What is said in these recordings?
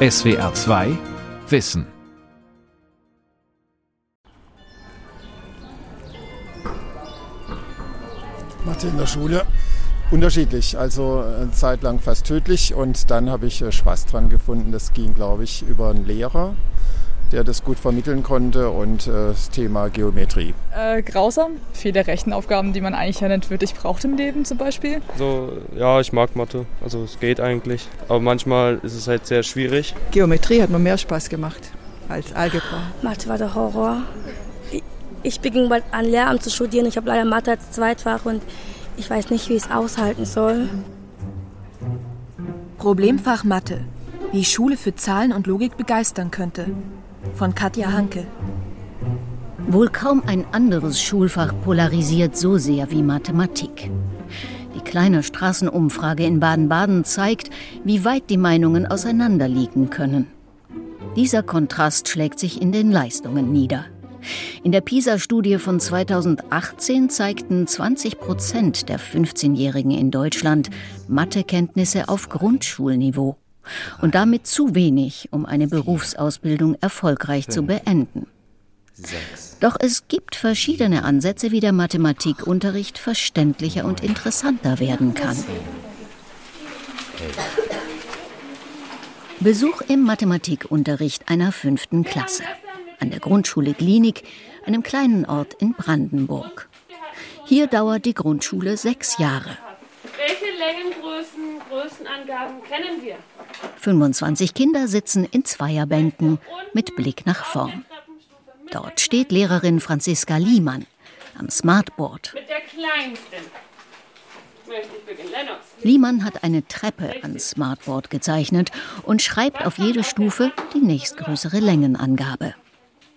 SWR 2 Wissen. Mathe in der Schule unterschiedlich, also eine Zeit lang fast tödlich und dann habe ich äh, Spaß dran gefunden. Das ging, glaube ich, über einen Lehrer, der das gut vermitteln konnte und äh, das Thema Geometrie. Äh, grausam, viele Rechenaufgaben, die man eigentlich ja nicht wirklich braucht im Leben zum Beispiel. So, ja, ich mag Mathe, also es geht eigentlich, aber manchmal ist es halt sehr schwierig. Geometrie hat mir mehr Spaß gemacht als Algebra. Mathe war der Horror. Ich beging bald an Lehramt zu studieren. Ich habe leider Mathe als Zweitfach und ich weiß nicht, wie ich es aushalten soll. Problemfach Mathe. Wie Schule für Zahlen und Logik begeistern könnte. Von Katja Hanke. Wohl kaum ein anderes Schulfach polarisiert so sehr wie Mathematik. Die kleine Straßenumfrage in Baden-Baden zeigt, wie weit die Meinungen auseinanderliegen können. Dieser Kontrast schlägt sich in den Leistungen nieder. In der PISA-Studie von 2018 zeigten 20 Prozent der 15-Jährigen in Deutschland Mathekenntnisse auf Grundschulniveau und damit zu wenig, um eine Berufsausbildung erfolgreich zu beenden. Doch es gibt verschiedene Ansätze, wie der Mathematikunterricht verständlicher und interessanter werden kann. Besuch im Mathematikunterricht einer fünften Klasse an der Grundschule Glinik, einem kleinen Ort in Brandenburg. Hier dauert die Grundschule sechs Jahre. Welche Längengrößen, Größenangaben kennen wir? 25 Kinder sitzen in Zweierbänken mit Blick nach vorn. Dort steht Lehrerin Franziska Liemann am Smartboard. Mit der kleinsten. Liemann hat eine Treppe ans Smartboard gezeichnet und schreibt auf jede Stufe die nächstgrößere Längenangabe.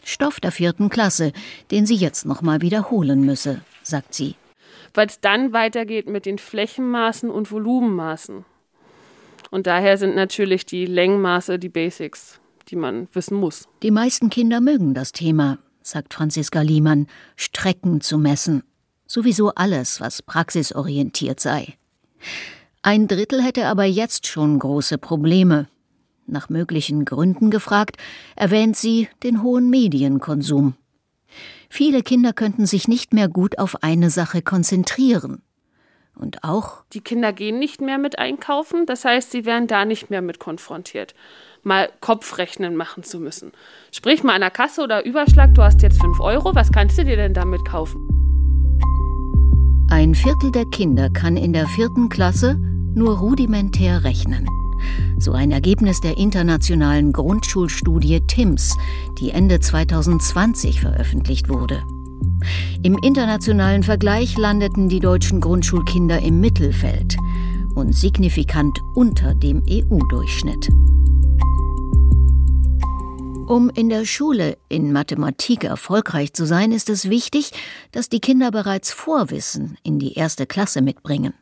Stoff der vierten Klasse, den sie jetzt noch mal wiederholen müsse, sagt sie. Weil es dann weitergeht mit den Flächenmaßen und Volumenmaßen. Und daher sind natürlich die Längenmaße die Basics, die man wissen muss. Die meisten Kinder mögen das Thema, sagt Franziska Liemann, Strecken zu messen. Sowieso alles, was praxisorientiert sei. Ein Drittel hätte aber jetzt schon große Probleme, nach möglichen Gründen gefragt, erwähnt sie den hohen Medienkonsum. Viele Kinder könnten sich nicht mehr gut auf eine Sache konzentrieren. Und auch die Kinder gehen nicht mehr mit einkaufen, das heißt, sie werden da nicht mehr mit konfrontiert, mal Kopfrechnen machen zu müssen. Sprich mal an der Kasse oder Überschlag, du hast jetzt 5 Euro, was kannst du dir denn damit kaufen? Ein Viertel der Kinder kann in der vierten Klasse nur rudimentär rechnen. So ein Ergebnis der internationalen Grundschulstudie TIMS, die Ende 2020 veröffentlicht wurde. Im internationalen Vergleich landeten die deutschen Grundschulkinder im Mittelfeld und signifikant unter dem EU-Durchschnitt. Um in der Schule in Mathematik erfolgreich zu sein, ist es wichtig, dass die Kinder bereits Vorwissen in die erste Klasse mitbringen.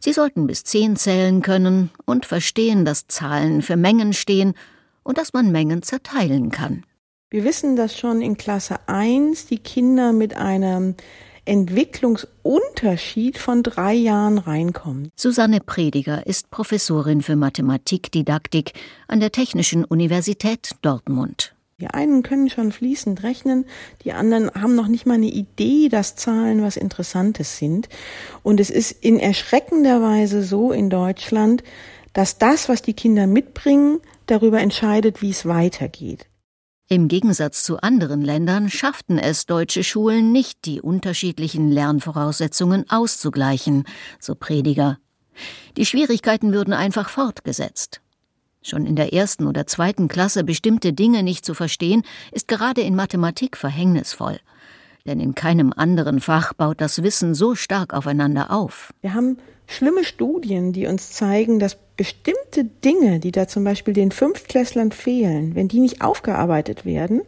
Sie sollten bis zehn zählen können und verstehen, dass Zahlen für Mengen stehen und dass man Mengen zerteilen kann. Wir wissen, dass schon in Klasse 1 die Kinder mit einem Entwicklungsunterschied von drei Jahren reinkommen. Susanne Prediger ist Professorin für Mathematikdidaktik an der Technischen Universität Dortmund. Die einen können schon fließend rechnen, die anderen haben noch nicht mal eine Idee, dass Zahlen was Interessantes sind. Und es ist in erschreckender Weise so in Deutschland, dass das, was die Kinder mitbringen, darüber entscheidet, wie es weitergeht. Im Gegensatz zu anderen Ländern schafften es deutsche Schulen nicht, die unterschiedlichen Lernvoraussetzungen auszugleichen, so Prediger. Die Schwierigkeiten würden einfach fortgesetzt. Schon in der ersten oder zweiten Klasse bestimmte Dinge nicht zu verstehen, ist gerade in Mathematik verhängnisvoll. Denn in keinem anderen Fach baut das Wissen so stark aufeinander auf. Wir haben schlimme Studien, die uns zeigen, dass bestimmte Dinge, die da zum Beispiel den Fünftklässlern fehlen, wenn die nicht aufgearbeitet werden,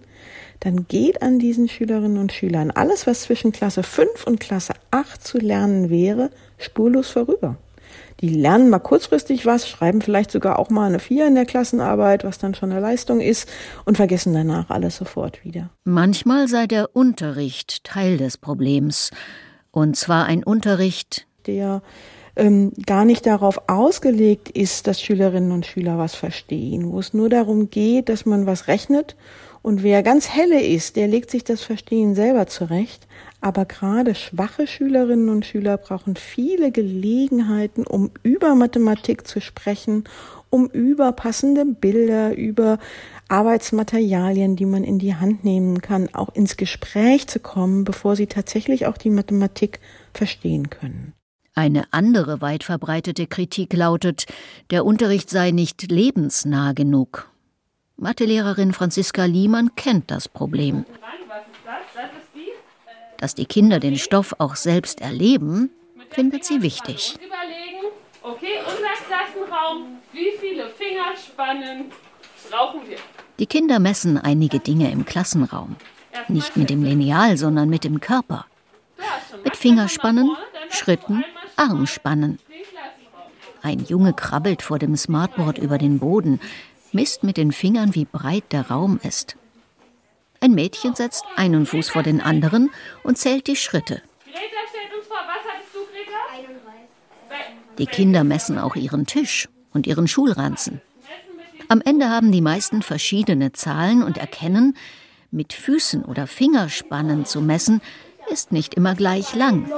dann geht an diesen Schülerinnen und Schülern alles, was zwischen Klasse 5 und Klasse 8 zu lernen wäre, spurlos vorüber. Die lernen mal kurzfristig was, schreiben vielleicht sogar auch mal eine Vier in der Klassenarbeit, was dann schon eine Leistung ist, und vergessen danach alles sofort wieder. Manchmal sei der Unterricht Teil des Problems. Und zwar ein Unterricht, der ähm, gar nicht darauf ausgelegt ist, dass Schülerinnen und Schüler was verstehen, wo es nur darum geht, dass man was rechnet und wer ganz helle ist, der legt sich das Verstehen selber zurecht. Aber gerade schwache Schülerinnen und Schüler brauchen viele Gelegenheiten, um über Mathematik zu sprechen, um über passende Bilder, über Arbeitsmaterialien, die man in die Hand nehmen kann, auch ins Gespräch zu kommen, bevor sie tatsächlich auch die Mathematik verstehen können. Eine andere weit verbreitete Kritik lautet, der Unterricht sei nicht lebensnah genug. Mathelehrerin Franziska Liemann kennt das Problem. Dass die Kinder den Stoff auch selbst erleben, findet sie wichtig. Okay, unser Klassenraum, wie viele Fingerspannen brauchen wir? Die Kinder messen einige Dinge im Klassenraum. Nicht mit dem Lineal, sondern mit dem Körper. Mit Fingerspannen, Schritten, Armspannen. Ein Junge krabbelt vor dem Smartboard über den Boden, misst mit den Fingern, wie breit der Raum ist. Ein Mädchen setzt einen Fuß vor den anderen und zählt die Schritte. Die Kinder messen auch ihren Tisch und ihren Schulranzen. Am Ende haben die meisten verschiedene Zahlen und erkennen, mit Füßen oder Fingerspannen zu messen, ist nicht immer gleich lang.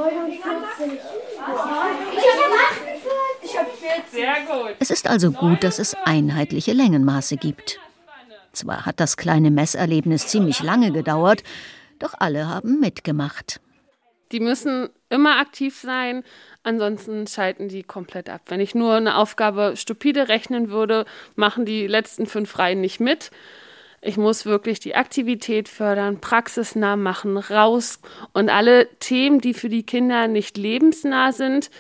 Es ist also gut, dass es einheitliche Längenmaße gibt. Zwar hat das kleine Messerlebnis ziemlich lange gedauert, doch alle haben mitgemacht. Die müssen immer aktiv sein, ansonsten schalten die komplett ab. Wenn ich nur eine Aufgabe stupide rechnen würde, machen die letzten fünf Reihen nicht mit. Ich muss wirklich die Aktivität fördern, praxisnah machen, raus. Und alle Themen, die für die Kinder nicht lebensnah sind,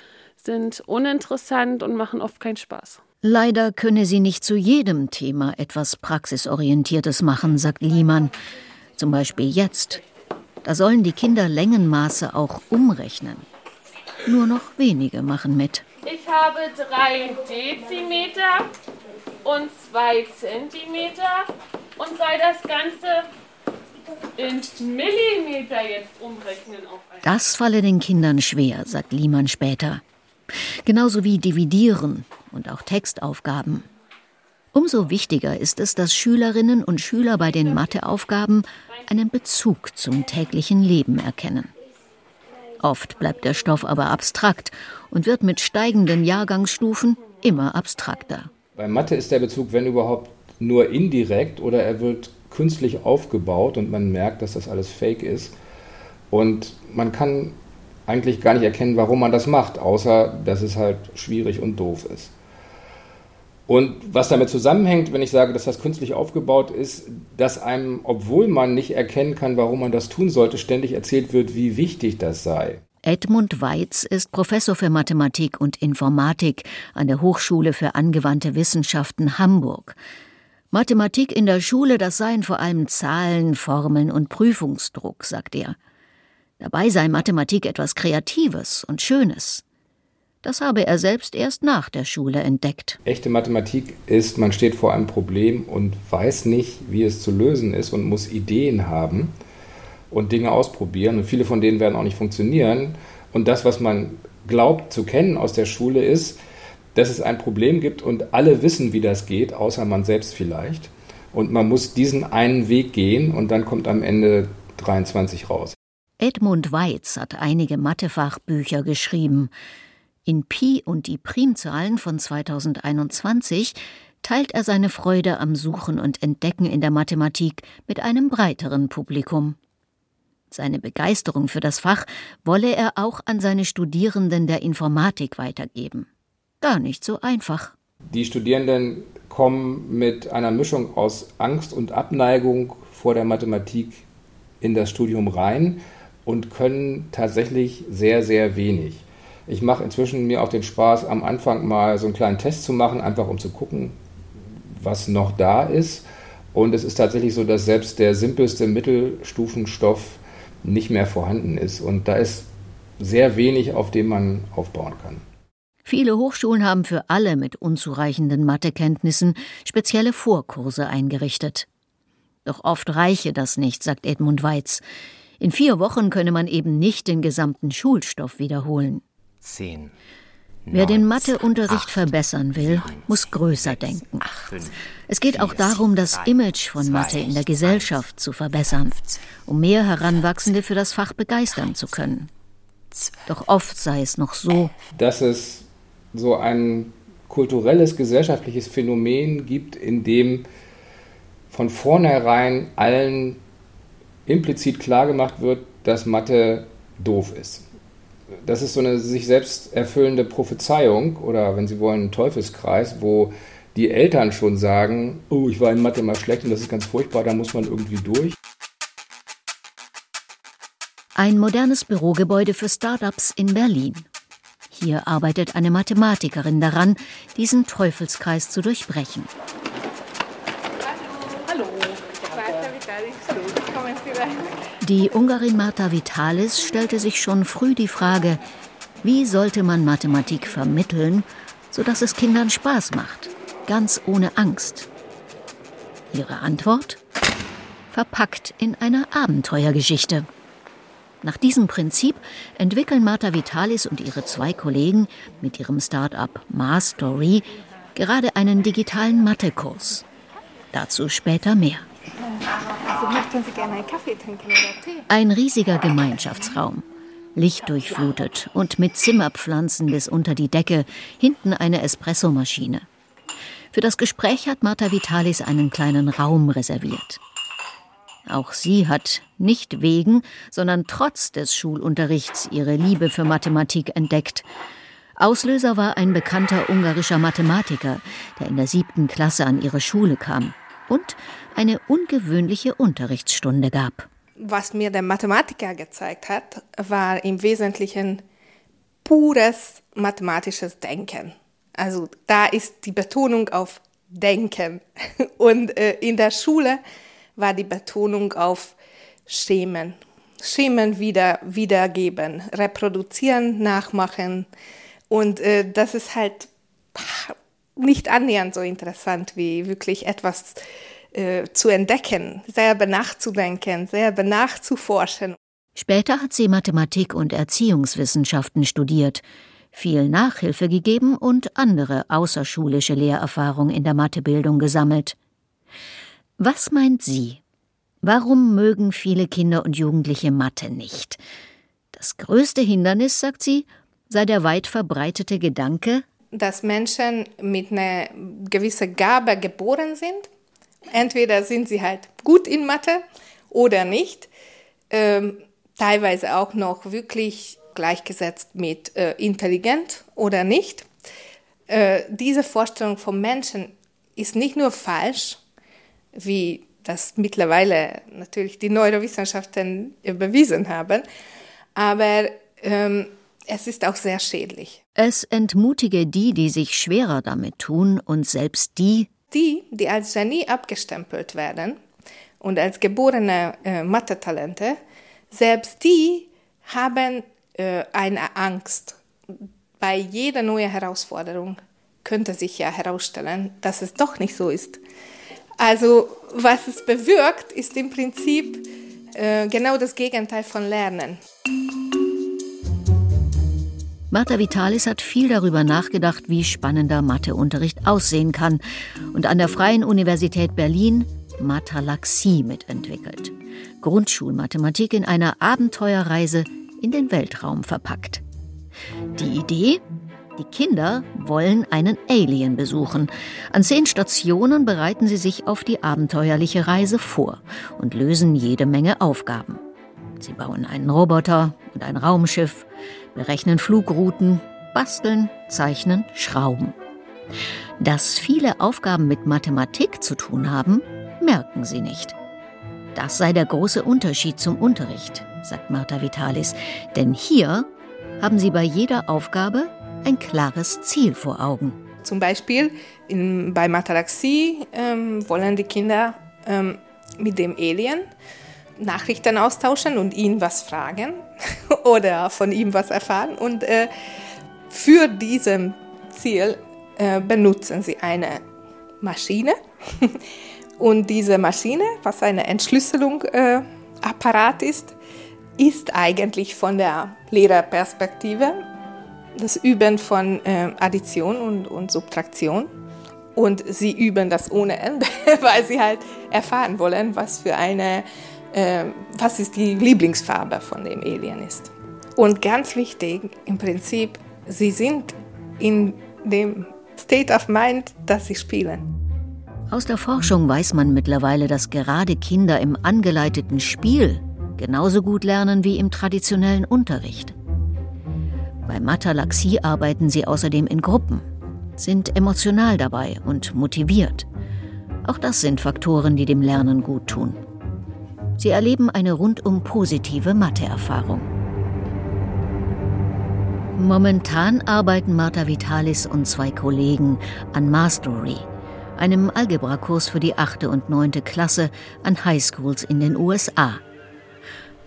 sind uninteressant und machen oft keinen Spaß. Leider könne sie nicht zu jedem Thema etwas Praxisorientiertes machen, sagt Liemann. Zum Beispiel jetzt. Da sollen die Kinder Längenmaße auch umrechnen. Nur noch wenige machen mit. Ich habe drei Dezimeter und zwei Zentimeter und soll das Ganze in Millimeter jetzt umrechnen. Auf das falle den Kindern schwer, sagt Liemann später. Genauso wie Dividieren und auch Textaufgaben. Umso wichtiger ist es, dass Schülerinnen und Schüler bei den Matheaufgaben einen Bezug zum täglichen Leben erkennen. Oft bleibt der Stoff aber abstrakt und wird mit steigenden Jahrgangsstufen immer abstrakter. Bei Mathe ist der Bezug, wenn überhaupt, nur indirekt oder er wird künstlich aufgebaut und man merkt, dass das alles fake ist. Und man kann eigentlich gar nicht erkennen, warum man das macht, außer dass es halt schwierig und doof ist. Und was damit zusammenhängt, wenn ich sage, dass das künstlich aufgebaut ist, dass einem, obwohl man nicht erkennen kann, warum man das tun sollte, ständig erzählt wird, wie wichtig das sei. Edmund Weitz ist Professor für Mathematik und Informatik an der Hochschule für angewandte Wissenschaften Hamburg. Mathematik in der Schule, das seien vor allem Zahlen, Formeln und Prüfungsdruck, sagt er. Dabei sei Mathematik etwas Kreatives und Schönes. Das habe er selbst erst nach der Schule entdeckt. Echte Mathematik ist, man steht vor einem Problem und weiß nicht, wie es zu lösen ist und muss Ideen haben und Dinge ausprobieren. Und viele von denen werden auch nicht funktionieren. Und das, was man glaubt zu kennen aus der Schule, ist, dass es ein Problem gibt und alle wissen, wie das geht, außer man selbst vielleicht. Und man muss diesen einen Weg gehen und dann kommt am Ende 23 raus. Edmund Weitz hat einige Mathefachbücher geschrieben. In Pi und die Primzahlen von 2021 teilt er seine Freude am Suchen und Entdecken in der Mathematik mit einem breiteren Publikum. Seine Begeisterung für das Fach wolle er auch an seine Studierenden der Informatik weitergeben. Gar nicht so einfach. Die Studierenden kommen mit einer Mischung aus Angst und Abneigung vor der Mathematik in das Studium rein und können tatsächlich sehr, sehr wenig. Ich mache inzwischen mir auch den Spaß, am Anfang mal so einen kleinen Test zu machen, einfach um zu gucken, was noch da ist. Und es ist tatsächlich so, dass selbst der simpelste Mittelstufenstoff nicht mehr vorhanden ist. Und da ist sehr wenig, auf dem man aufbauen kann. Viele Hochschulen haben für alle mit unzureichenden Mathekenntnissen spezielle Vorkurse eingerichtet. Doch oft reiche das nicht, sagt Edmund Weitz. In vier Wochen könne man eben nicht den gesamten Schulstoff wiederholen. Zehn. Wer den Matheunterricht verbessern will, muss größer denken. Es geht auch darum, das Image von Mathe in der Gesellschaft zu verbessern, um mehr Heranwachsende für das Fach begeistern zu können. Doch oft sei es noch so, dass es so ein kulturelles, gesellschaftliches Phänomen gibt, in dem von vornherein allen implizit klargemacht wird, dass Mathe doof ist. Das ist so eine sich selbst erfüllende Prophezeiung oder, wenn Sie wollen, ein Teufelskreis, wo die Eltern schon sagen, oh, ich war in Mathe mal schlecht und das ist ganz furchtbar, da muss man irgendwie durch. Ein modernes Bürogebäude für Startups in Berlin. Hier arbeitet eine Mathematikerin daran, diesen Teufelskreis zu durchbrechen. Die Ungarin Marta Vitalis stellte sich schon früh die Frage, wie sollte man Mathematik vermitteln, sodass es Kindern Spaß macht, ganz ohne Angst. Ihre Antwort? Verpackt in einer Abenteuergeschichte. Nach diesem Prinzip entwickeln Marta Vitalis und ihre zwei Kollegen mit ihrem Start-up Mastery gerade einen digitalen Mathekurs. Dazu später mehr. Also möchten Sie gerne einen Kaffee trinken oder Tee? Ein riesiger Gemeinschaftsraum. Lichtdurchflutet und mit Zimmerpflanzen bis unter die Decke, hinten eine Espressomaschine. Für das Gespräch hat Marta Vitalis einen kleinen Raum reserviert. Auch sie hat nicht wegen, sondern trotz des Schulunterrichts ihre Liebe für Mathematik entdeckt. Auslöser war ein bekannter ungarischer Mathematiker, der in der siebten Klasse an ihre Schule kam und eine ungewöhnliche Unterrichtsstunde gab. Was mir der Mathematiker gezeigt hat, war im Wesentlichen pures mathematisches Denken. Also da ist die Betonung auf Denken. Und äh, in der Schule war die Betonung auf Schemen. Schemen wieder, wiedergeben, reproduzieren, nachmachen. Und äh, das ist halt nicht annähernd so interessant wie wirklich etwas äh, zu entdecken, selber nachzudenken, selber nachzuforschen. Später hat sie Mathematik und Erziehungswissenschaften studiert, viel Nachhilfe gegeben und andere außerschulische Lehrerfahrung in der Mathebildung gesammelt. Was meint sie? Warum mögen viele Kinder und Jugendliche Mathe nicht? Das größte Hindernis, sagt sie, sei der weit verbreitete Gedanke, dass Menschen mit einer gewissen Gabe geboren sind. Entweder sind sie halt gut in Mathe oder nicht. Ähm, teilweise auch noch wirklich gleichgesetzt mit äh, intelligent oder nicht. Äh, diese Vorstellung vom Menschen ist nicht nur falsch, wie das mittlerweile natürlich die Neurowissenschaften bewiesen haben, aber ähm, es ist auch sehr schädlich. Es entmutige die, die sich schwerer damit tun und selbst die, die, die als Genie abgestempelt werden und als geborene äh, Mathe-Talente, selbst die haben äh, eine Angst. Bei jeder neuen Herausforderung könnte sich ja herausstellen, dass es doch nicht so ist. Also was es bewirkt, ist im Prinzip äh, genau das Gegenteil von Lernen. Marta Vitalis hat viel darüber nachgedacht, wie spannender Matheunterricht aussehen kann und an der Freien Universität Berlin Mathalaxie mitentwickelt. Grundschulmathematik in einer Abenteuerreise in den Weltraum verpackt. Die Idee? Die Kinder wollen einen Alien besuchen. An zehn Stationen bereiten sie sich auf die abenteuerliche Reise vor und lösen jede Menge Aufgaben. Sie bauen einen Roboter und ein Raumschiff, berechnen Flugrouten, basteln, zeichnen, schrauben. Dass viele Aufgaben mit Mathematik zu tun haben, merken sie nicht. Das sei der große Unterschied zum Unterricht, sagt Marta Vitalis, denn hier haben sie bei jeder Aufgabe ein klares Ziel vor Augen. Zum Beispiel in, bei Matalaxie ähm, wollen die Kinder ähm, mit dem Alien Nachrichten austauschen und ihn was fragen oder von ihm was erfahren. Und äh, für diesem Ziel äh, benutzen sie eine Maschine. und diese Maschine, was eine Entschlüsselungsapparat äh, ist, ist eigentlich von der Lehrerperspektive das Üben von äh, Addition und, und Subtraktion. Und sie üben das ohne Ende, weil sie halt erfahren wollen, was für eine, äh, was ist die Lieblingsfarbe von dem Alien ist. Und ganz wichtig, im Prinzip, sie sind in dem State of Mind, dass sie spielen. Aus der Forschung weiß man mittlerweile, dass gerade Kinder im angeleiteten Spiel genauso gut lernen wie im traditionellen Unterricht. Bei Matalaxie arbeiten sie außerdem in Gruppen, sind emotional dabei und motiviert. Auch das sind Faktoren, die dem Lernen gut tun. Sie erleben eine rundum positive Matheerfahrung. Momentan arbeiten Marta Vitalis und zwei Kollegen an Mastery, einem Algebrakurs für die 8. und 9. Klasse an Highschools in den USA.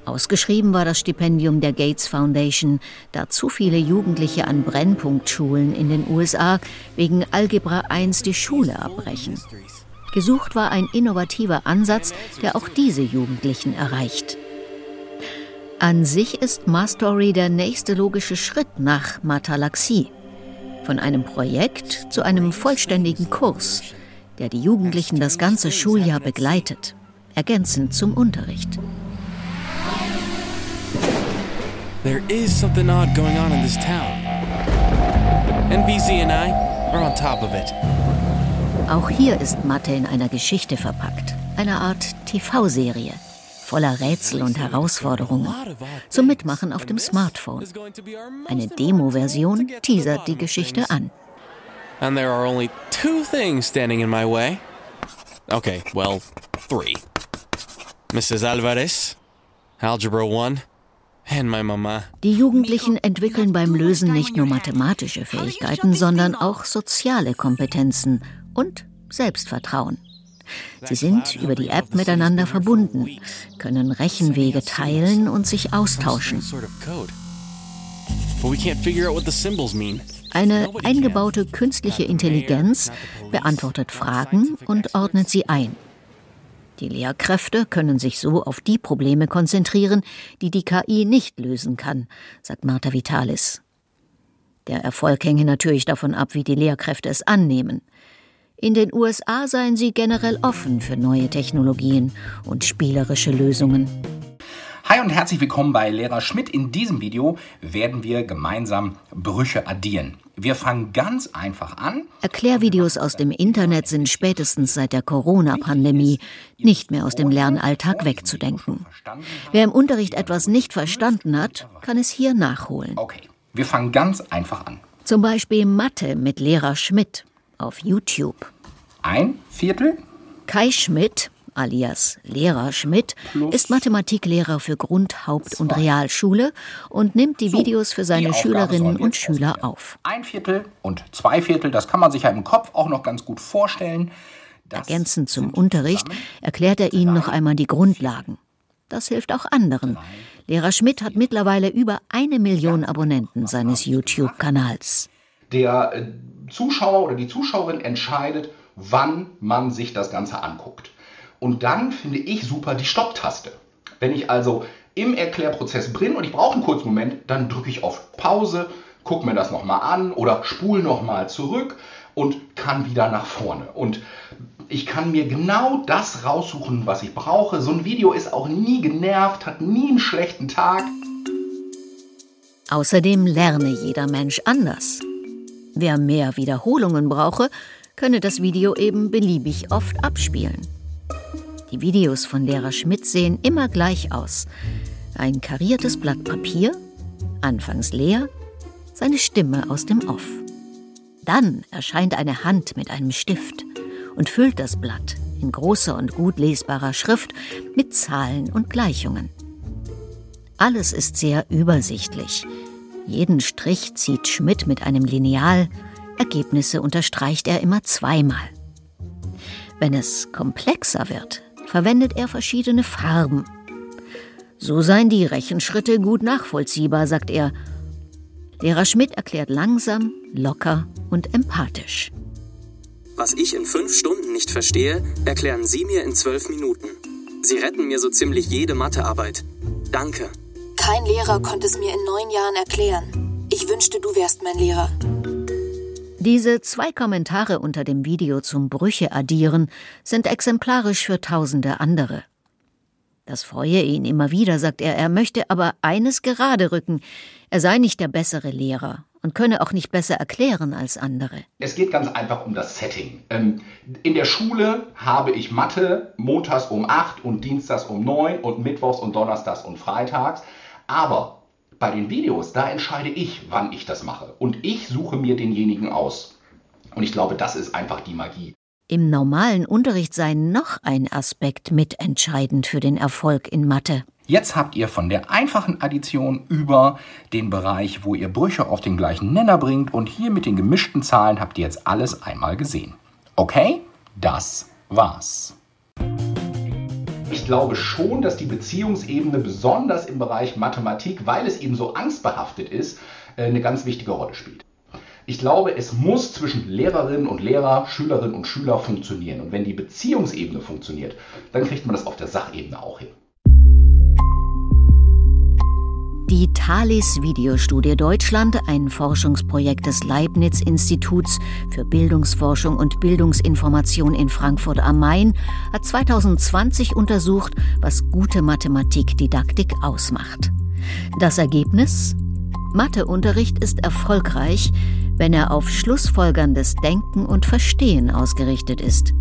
Ausgeschrieben war das Stipendium der Gates Foundation, da zu viele Jugendliche an Brennpunktschulen in den USA wegen Algebra 1 die Schule abbrechen. Gesucht war ein innovativer Ansatz, der auch diese Jugendlichen erreicht. An sich ist Mastory der nächste logische Schritt nach Matalaxie. Von einem Projekt zu einem vollständigen Kurs, der die Jugendlichen das ganze Schuljahr begleitet, ergänzend zum Unterricht. There is something odd going on in this town. NBC and I are on top of it. Auch hier ist Mathe in einer Geschichte verpackt, einer Art TV-Serie voller Rätsel und Herausforderungen. Zum Mitmachen auf dem Smartphone. Eine Demo-Version teasert die Geschichte an. And there are only two things standing in my way. Okay, well, three. Mrs. Alvarez, Algebra 1, and my mama. Die Jugendlichen entwickeln beim Lösen nicht nur mathematische Fähigkeiten, sondern auch soziale Kompetenzen und Selbstvertrauen. Sie sind über die App miteinander verbunden, können Rechenwege teilen und sich austauschen. Eine eingebaute künstliche Intelligenz beantwortet Fragen und ordnet sie ein. Die Lehrkräfte können sich so auf die Probleme konzentrieren, die die KI nicht lösen kann, sagt Marta Vitalis. Der Erfolg hänge natürlich davon ab, wie die Lehrkräfte es annehmen. In den USA seien sie generell offen für neue Technologien und spielerische Lösungen. Hi und herzlich willkommen bei Lehrer Schmidt. In diesem Video werden wir gemeinsam Brüche addieren. Wir fangen ganz einfach an. Erklärvideos aus dem Internet sind spätestens seit der Corona-Pandemie nicht mehr aus dem Lernalltag wegzudenken. Wer im Unterricht etwas nicht verstanden hat, kann es hier nachholen. Okay, wir fangen ganz einfach an. Zum Beispiel Mathe mit Lehrer Schmidt auf YouTube. Ein Viertel? Kai Schmidt, alias Lehrer Schmidt, ist Mathematiklehrer für Grund-, Haupt- und Realschule und nimmt die Videos für seine Schülerinnen und Schüler auf. Ein Viertel und zwei Viertel, das kann man sich ja im Kopf auch noch ganz gut vorstellen. Das Ergänzend zum Unterricht erklärt er ihnen noch einmal die Grundlagen. Das hilft auch anderen. Lehrer Schmidt hat mittlerweile über eine Million Abonnenten seines YouTube-Kanals. Der äh, Zuschauer oder die Zuschauerin entscheidet, wann man sich das Ganze anguckt. Und dann finde ich super die Stopptaste. Wenn ich also im Erklärprozess bin und ich brauche einen kurzen Moment, dann drücke ich auf Pause, gucke mir das nochmal an oder spule nochmal zurück und kann wieder nach vorne. Und ich kann mir genau das raussuchen, was ich brauche. So ein Video ist auch nie genervt, hat nie einen schlechten Tag. Außerdem lerne jeder Mensch anders. Wer mehr Wiederholungen brauche, könne das Video eben beliebig oft abspielen. Die Videos von Lehrer Schmidt sehen immer gleich aus. Ein kariertes Blatt Papier, anfangs leer, seine Stimme aus dem Off. Dann erscheint eine Hand mit einem Stift und füllt das Blatt in großer und gut lesbarer Schrift mit Zahlen und Gleichungen. Alles ist sehr übersichtlich. Jeden Strich zieht Schmidt mit einem Lineal, Ergebnisse unterstreicht er immer zweimal. Wenn es komplexer wird, verwendet er verschiedene Farben. So seien die Rechenschritte gut nachvollziehbar, sagt er. Lehrer Schmidt erklärt langsam, locker und empathisch. Was ich in fünf Stunden nicht verstehe, erklären Sie mir in zwölf Minuten. Sie retten mir so ziemlich jede Mathearbeit. Danke. Kein Lehrer konnte es mir in neun Jahren erklären. Ich wünschte, du wärst mein Lehrer. Diese zwei Kommentare unter dem Video zum Brüche addieren sind exemplarisch für tausende andere. Das freue ihn immer wieder, sagt er, er möchte aber eines gerade rücken. Er sei nicht der bessere Lehrer und könne auch nicht besser erklären als andere. Es geht ganz einfach um das Setting. Ähm, in der Schule habe ich Mathe montags um 8 und dienstags um 9 und mittwochs und donnerstags und freitags. Aber bei den Videos, da entscheide ich, wann ich das mache. Und ich suche mir denjenigen aus. Und ich glaube, das ist einfach die Magie. Im normalen Unterricht sei noch ein Aspekt mitentscheidend für den Erfolg in Mathe. Jetzt habt ihr von der einfachen Addition über den Bereich, wo ihr Brüche auf den gleichen Nenner bringt und hier mit den gemischten Zahlen habt ihr jetzt alles einmal gesehen. Okay, das war's ich glaube schon, dass die Beziehungsebene besonders im Bereich Mathematik, weil es eben so angstbehaftet ist, äh, eine ganz wichtige Rolle spielt. Ich glaube, es muss zwischen Lehrerinnen und Lehrer, Schülerinnen und Schüler funktionieren. Und wenn die Beziehungsebene funktioniert, dann kriegt man das auf der Sachebene auch hin. Die Thalys Videostudie Deutschland, ein Forschungsprojekt des Leibniz-Instituts für Bildungsforschung und Bildungsinformation in Frankfurt am Main, hat 2020 untersucht, was gute Mathematikdidaktik ausmacht. Das Ergebnis? Matheunterricht ist erfolgreich, wenn er auf schlussfolgerndes Denken und Verstehen ausgerichtet ist,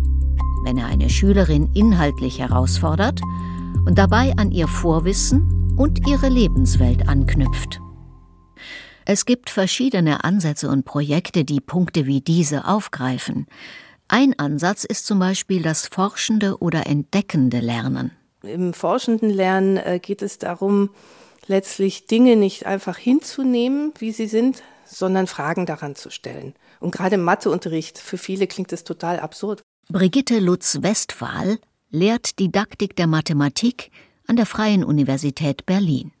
wenn er eine Schülerin inhaltlich herausfordert und dabei an ihr Vorwissen und ihre Lebenswelt anknüpft. Es gibt verschiedene Ansätze und Projekte, die Punkte wie diese aufgreifen. Ein Ansatz ist zum Beispiel das forschende oder entdeckende Lernen. Im forschenden Lernen äh, geht es darum, letztlich Dinge nicht einfach hinzunehmen, wie sie sind, sondern Fragen daran zu stellen. Und gerade im Matheunterricht, für viele klingt es total absurd. Brigitte Lutz-Westphal lehrt Didaktik der Mathematik an der Freien Universität Berlin.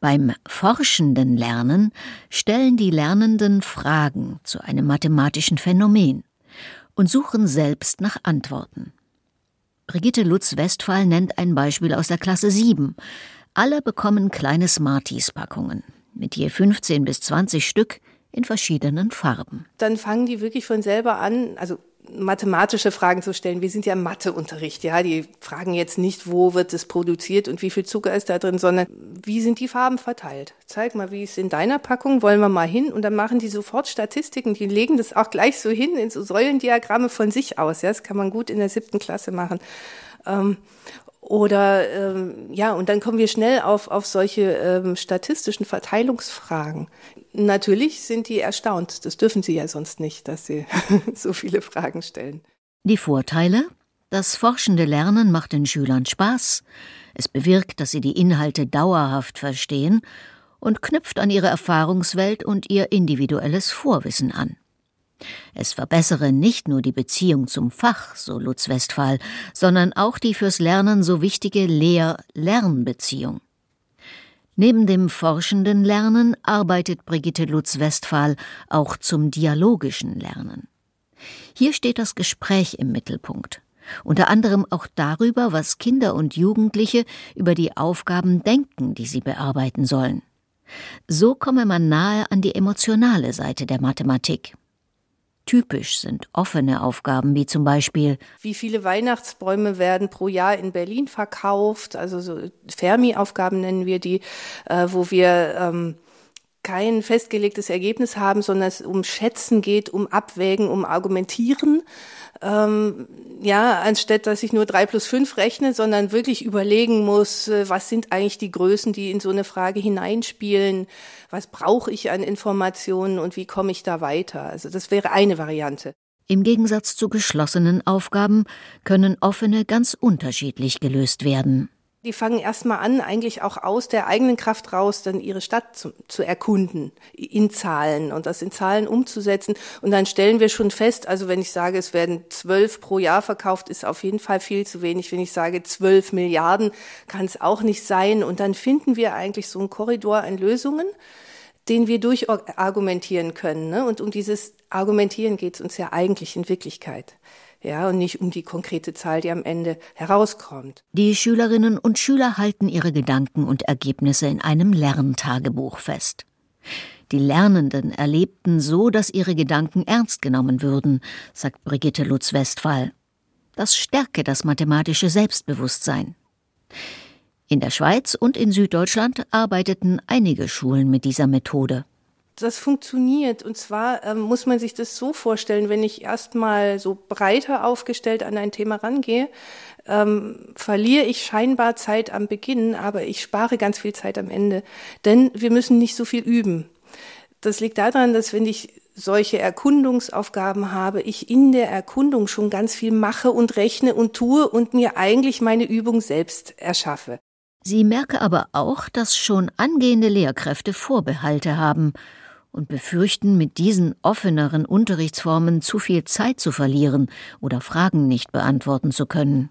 Beim forschenden Lernen stellen die Lernenden Fragen zu einem mathematischen Phänomen und suchen selbst nach Antworten. Brigitte Lutz-Westphal nennt ein Beispiel aus der Klasse 7. Alle bekommen kleine Smarties-Packungen mit je 15 bis 20 Stück in verschiedenen Farben. Dann fangen die wirklich von selber an, also mathematische Fragen zu stellen. Wir sind ja im Matheunterricht, ja. Die fragen jetzt nicht, wo wird es produziert und wie viel Zucker ist da drin, sondern wie sind die Farben verteilt? Zeig mal, wie ist in deiner Packung, wollen wir mal hin und dann machen die sofort Statistiken. Die legen das auch gleich so hin in so Säulendiagramme von sich aus, ja. Das kann man gut in der siebten Klasse machen. Oder ähm, ja, und dann kommen wir schnell auf, auf solche ähm, statistischen Verteilungsfragen. Natürlich sind die erstaunt. Das dürfen sie ja sonst nicht, dass sie so viele Fragen stellen. Die Vorteile? Das forschende Lernen macht den Schülern Spaß. Es bewirkt, dass sie die Inhalte dauerhaft verstehen und knüpft an ihre Erfahrungswelt und ihr individuelles Vorwissen an. Es verbessere nicht nur die Beziehung zum Fach, so Lutz Westphal, sondern auch die fürs Lernen so wichtige Lehr-Lernbeziehung. Neben dem forschenden Lernen arbeitet Brigitte Lutz Westphal auch zum dialogischen Lernen. Hier steht das Gespräch im Mittelpunkt, unter anderem auch darüber, was Kinder und Jugendliche über die Aufgaben denken, die sie bearbeiten sollen. So komme man nahe an die emotionale Seite der Mathematik. Typisch sind offene Aufgaben, wie zum Beispiel Wie viele Weihnachtsbäume werden pro Jahr in Berlin verkauft? Also so Fermi-Aufgaben nennen wir die, äh, wo wir ähm, kein festgelegtes Ergebnis haben, sondern es um Schätzen geht, um Abwägen, um Argumentieren. Ähm, ja, anstatt dass ich nur drei plus fünf rechne, sondern wirklich überlegen muss, äh, was sind eigentlich die Größen, die in so eine Frage hineinspielen, was brauche ich an Informationen und wie komme ich da weiter. Also das wäre eine Variante. Im Gegensatz zu geschlossenen Aufgaben können offene ganz unterschiedlich gelöst werden. Die fangen erstmal an, eigentlich auch aus der eigenen Kraft raus, dann ihre Stadt zu, zu, erkunden, in Zahlen und das in Zahlen umzusetzen. Und dann stellen wir schon fest, also wenn ich sage, es werden zwölf pro Jahr verkauft, ist auf jeden Fall viel zu wenig. Wenn ich sage zwölf Milliarden, kann es auch nicht sein. Und dann finden wir eigentlich so einen Korridor an Lösungen, den wir durchargumentieren können. Ne? Und um dieses Argumentieren geht es uns ja eigentlich in Wirklichkeit ja, und nicht um die konkrete Zahl, die am Ende herauskommt. Die Schülerinnen und Schüler halten ihre Gedanken und Ergebnisse in einem Lerntagebuch fest. Die Lernenden erlebten so, dass ihre Gedanken ernst genommen würden, sagt Brigitte Lutz-Westphal. Das stärke das mathematische Selbstbewusstsein. In der Schweiz und in Süddeutschland arbeiteten einige Schulen mit dieser Methode. Das funktioniert. Und zwar ähm, muss man sich das so vorstellen, wenn ich erstmal so breiter aufgestellt an ein Thema rangehe, ähm, verliere ich scheinbar Zeit am Beginn, aber ich spare ganz viel Zeit am Ende. Denn wir müssen nicht so viel üben. Das liegt daran, dass wenn ich solche Erkundungsaufgaben habe, ich in der Erkundung schon ganz viel mache und rechne und tue und mir eigentlich meine Übung selbst erschaffe. Sie merke aber auch, dass schon angehende Lehrkräfte Vorbehalte haben und befürchten, mit diesen offeneren Unterrichtsformen zu viel Zeit zu verlieren oder Fragen nicht beantworten zu können.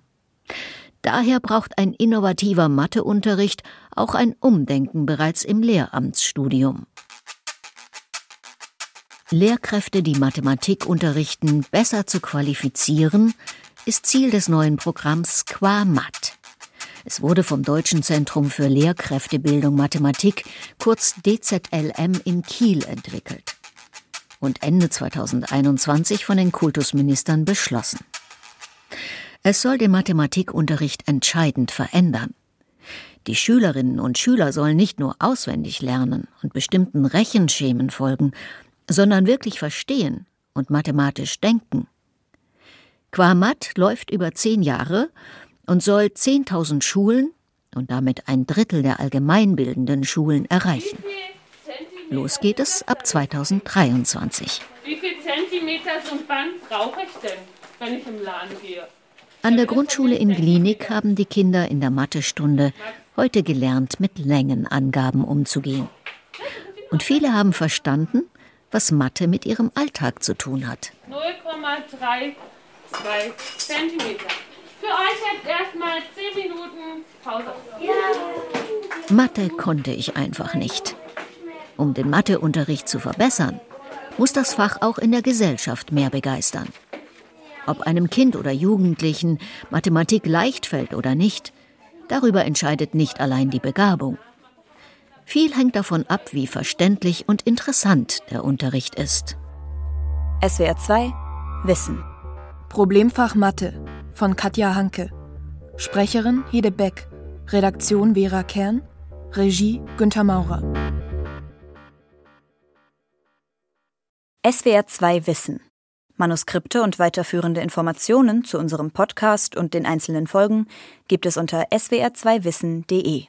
Daher braucht ein innovativer Matheunterricht auch ein Umdenken bereits im Lehramtsstudium. Lehrkräfte, die Mathematik unterrichten, besser zu qualifizieren, ist Ziel des neuen Programms QuaMat. Es wurde vom Deutschen Zentrum für Lehrkräftebildung Mathematik, kurz DZLM, in Kiel entwickelt und Ende 2021 von den Kultusministern beschlossen. Es soll den Mathematikunterricht entscheidend verändern. Die Schülerinnen und Schüler sollen nicht nur auswendig lernen und bestimmten Rechenschemen folgen, sondern wirklich verstehen und mathematisch denken. Quamat läuft über zehn Jahre und soll 10.000 Schulen und damit ein Drittel der allgemeinbildenden Schulen erreichen. Los geht es ab 2023. Wie viel Zentimeter so ein Band brauche ich denn, wenn ich im Laden gehe? An der Grundschule in Glinik haben die Kinder in der Mathestunde heute gelernt, mit Längenangaben umzugehen. Und viele haben verstanden, was Mathe mit ihrem Alltag zu tun hat. 0,32 Zentimeter. Für euch jetzt erstmal 10 Minuten Pause. Ja. Mathe konnte ich einfach nicht. Um den Matheunterricht zu verbessern, muss das Fach auch in der Gesellschaft mehr begeistern. Ob einem Kind oder Jugendlichen Mathematik leicht fällt oder nicht, darüber entscheidet nicht allein die Begabung. Viel hängt davon ab, wie verständlich und interessant der Unterricht ist. SWR 2 Wissen. Problemfach Mathe von Katja Hanke. Sprecherin Hede Beck. Redaktion Vera Kern. Regie Günter Maurer. SWR 2 Wissen. Manuskripte und weiterführende Informationen zu unserem Podcast und den einzelnen Folgen gibt es unter swr2wissen.de.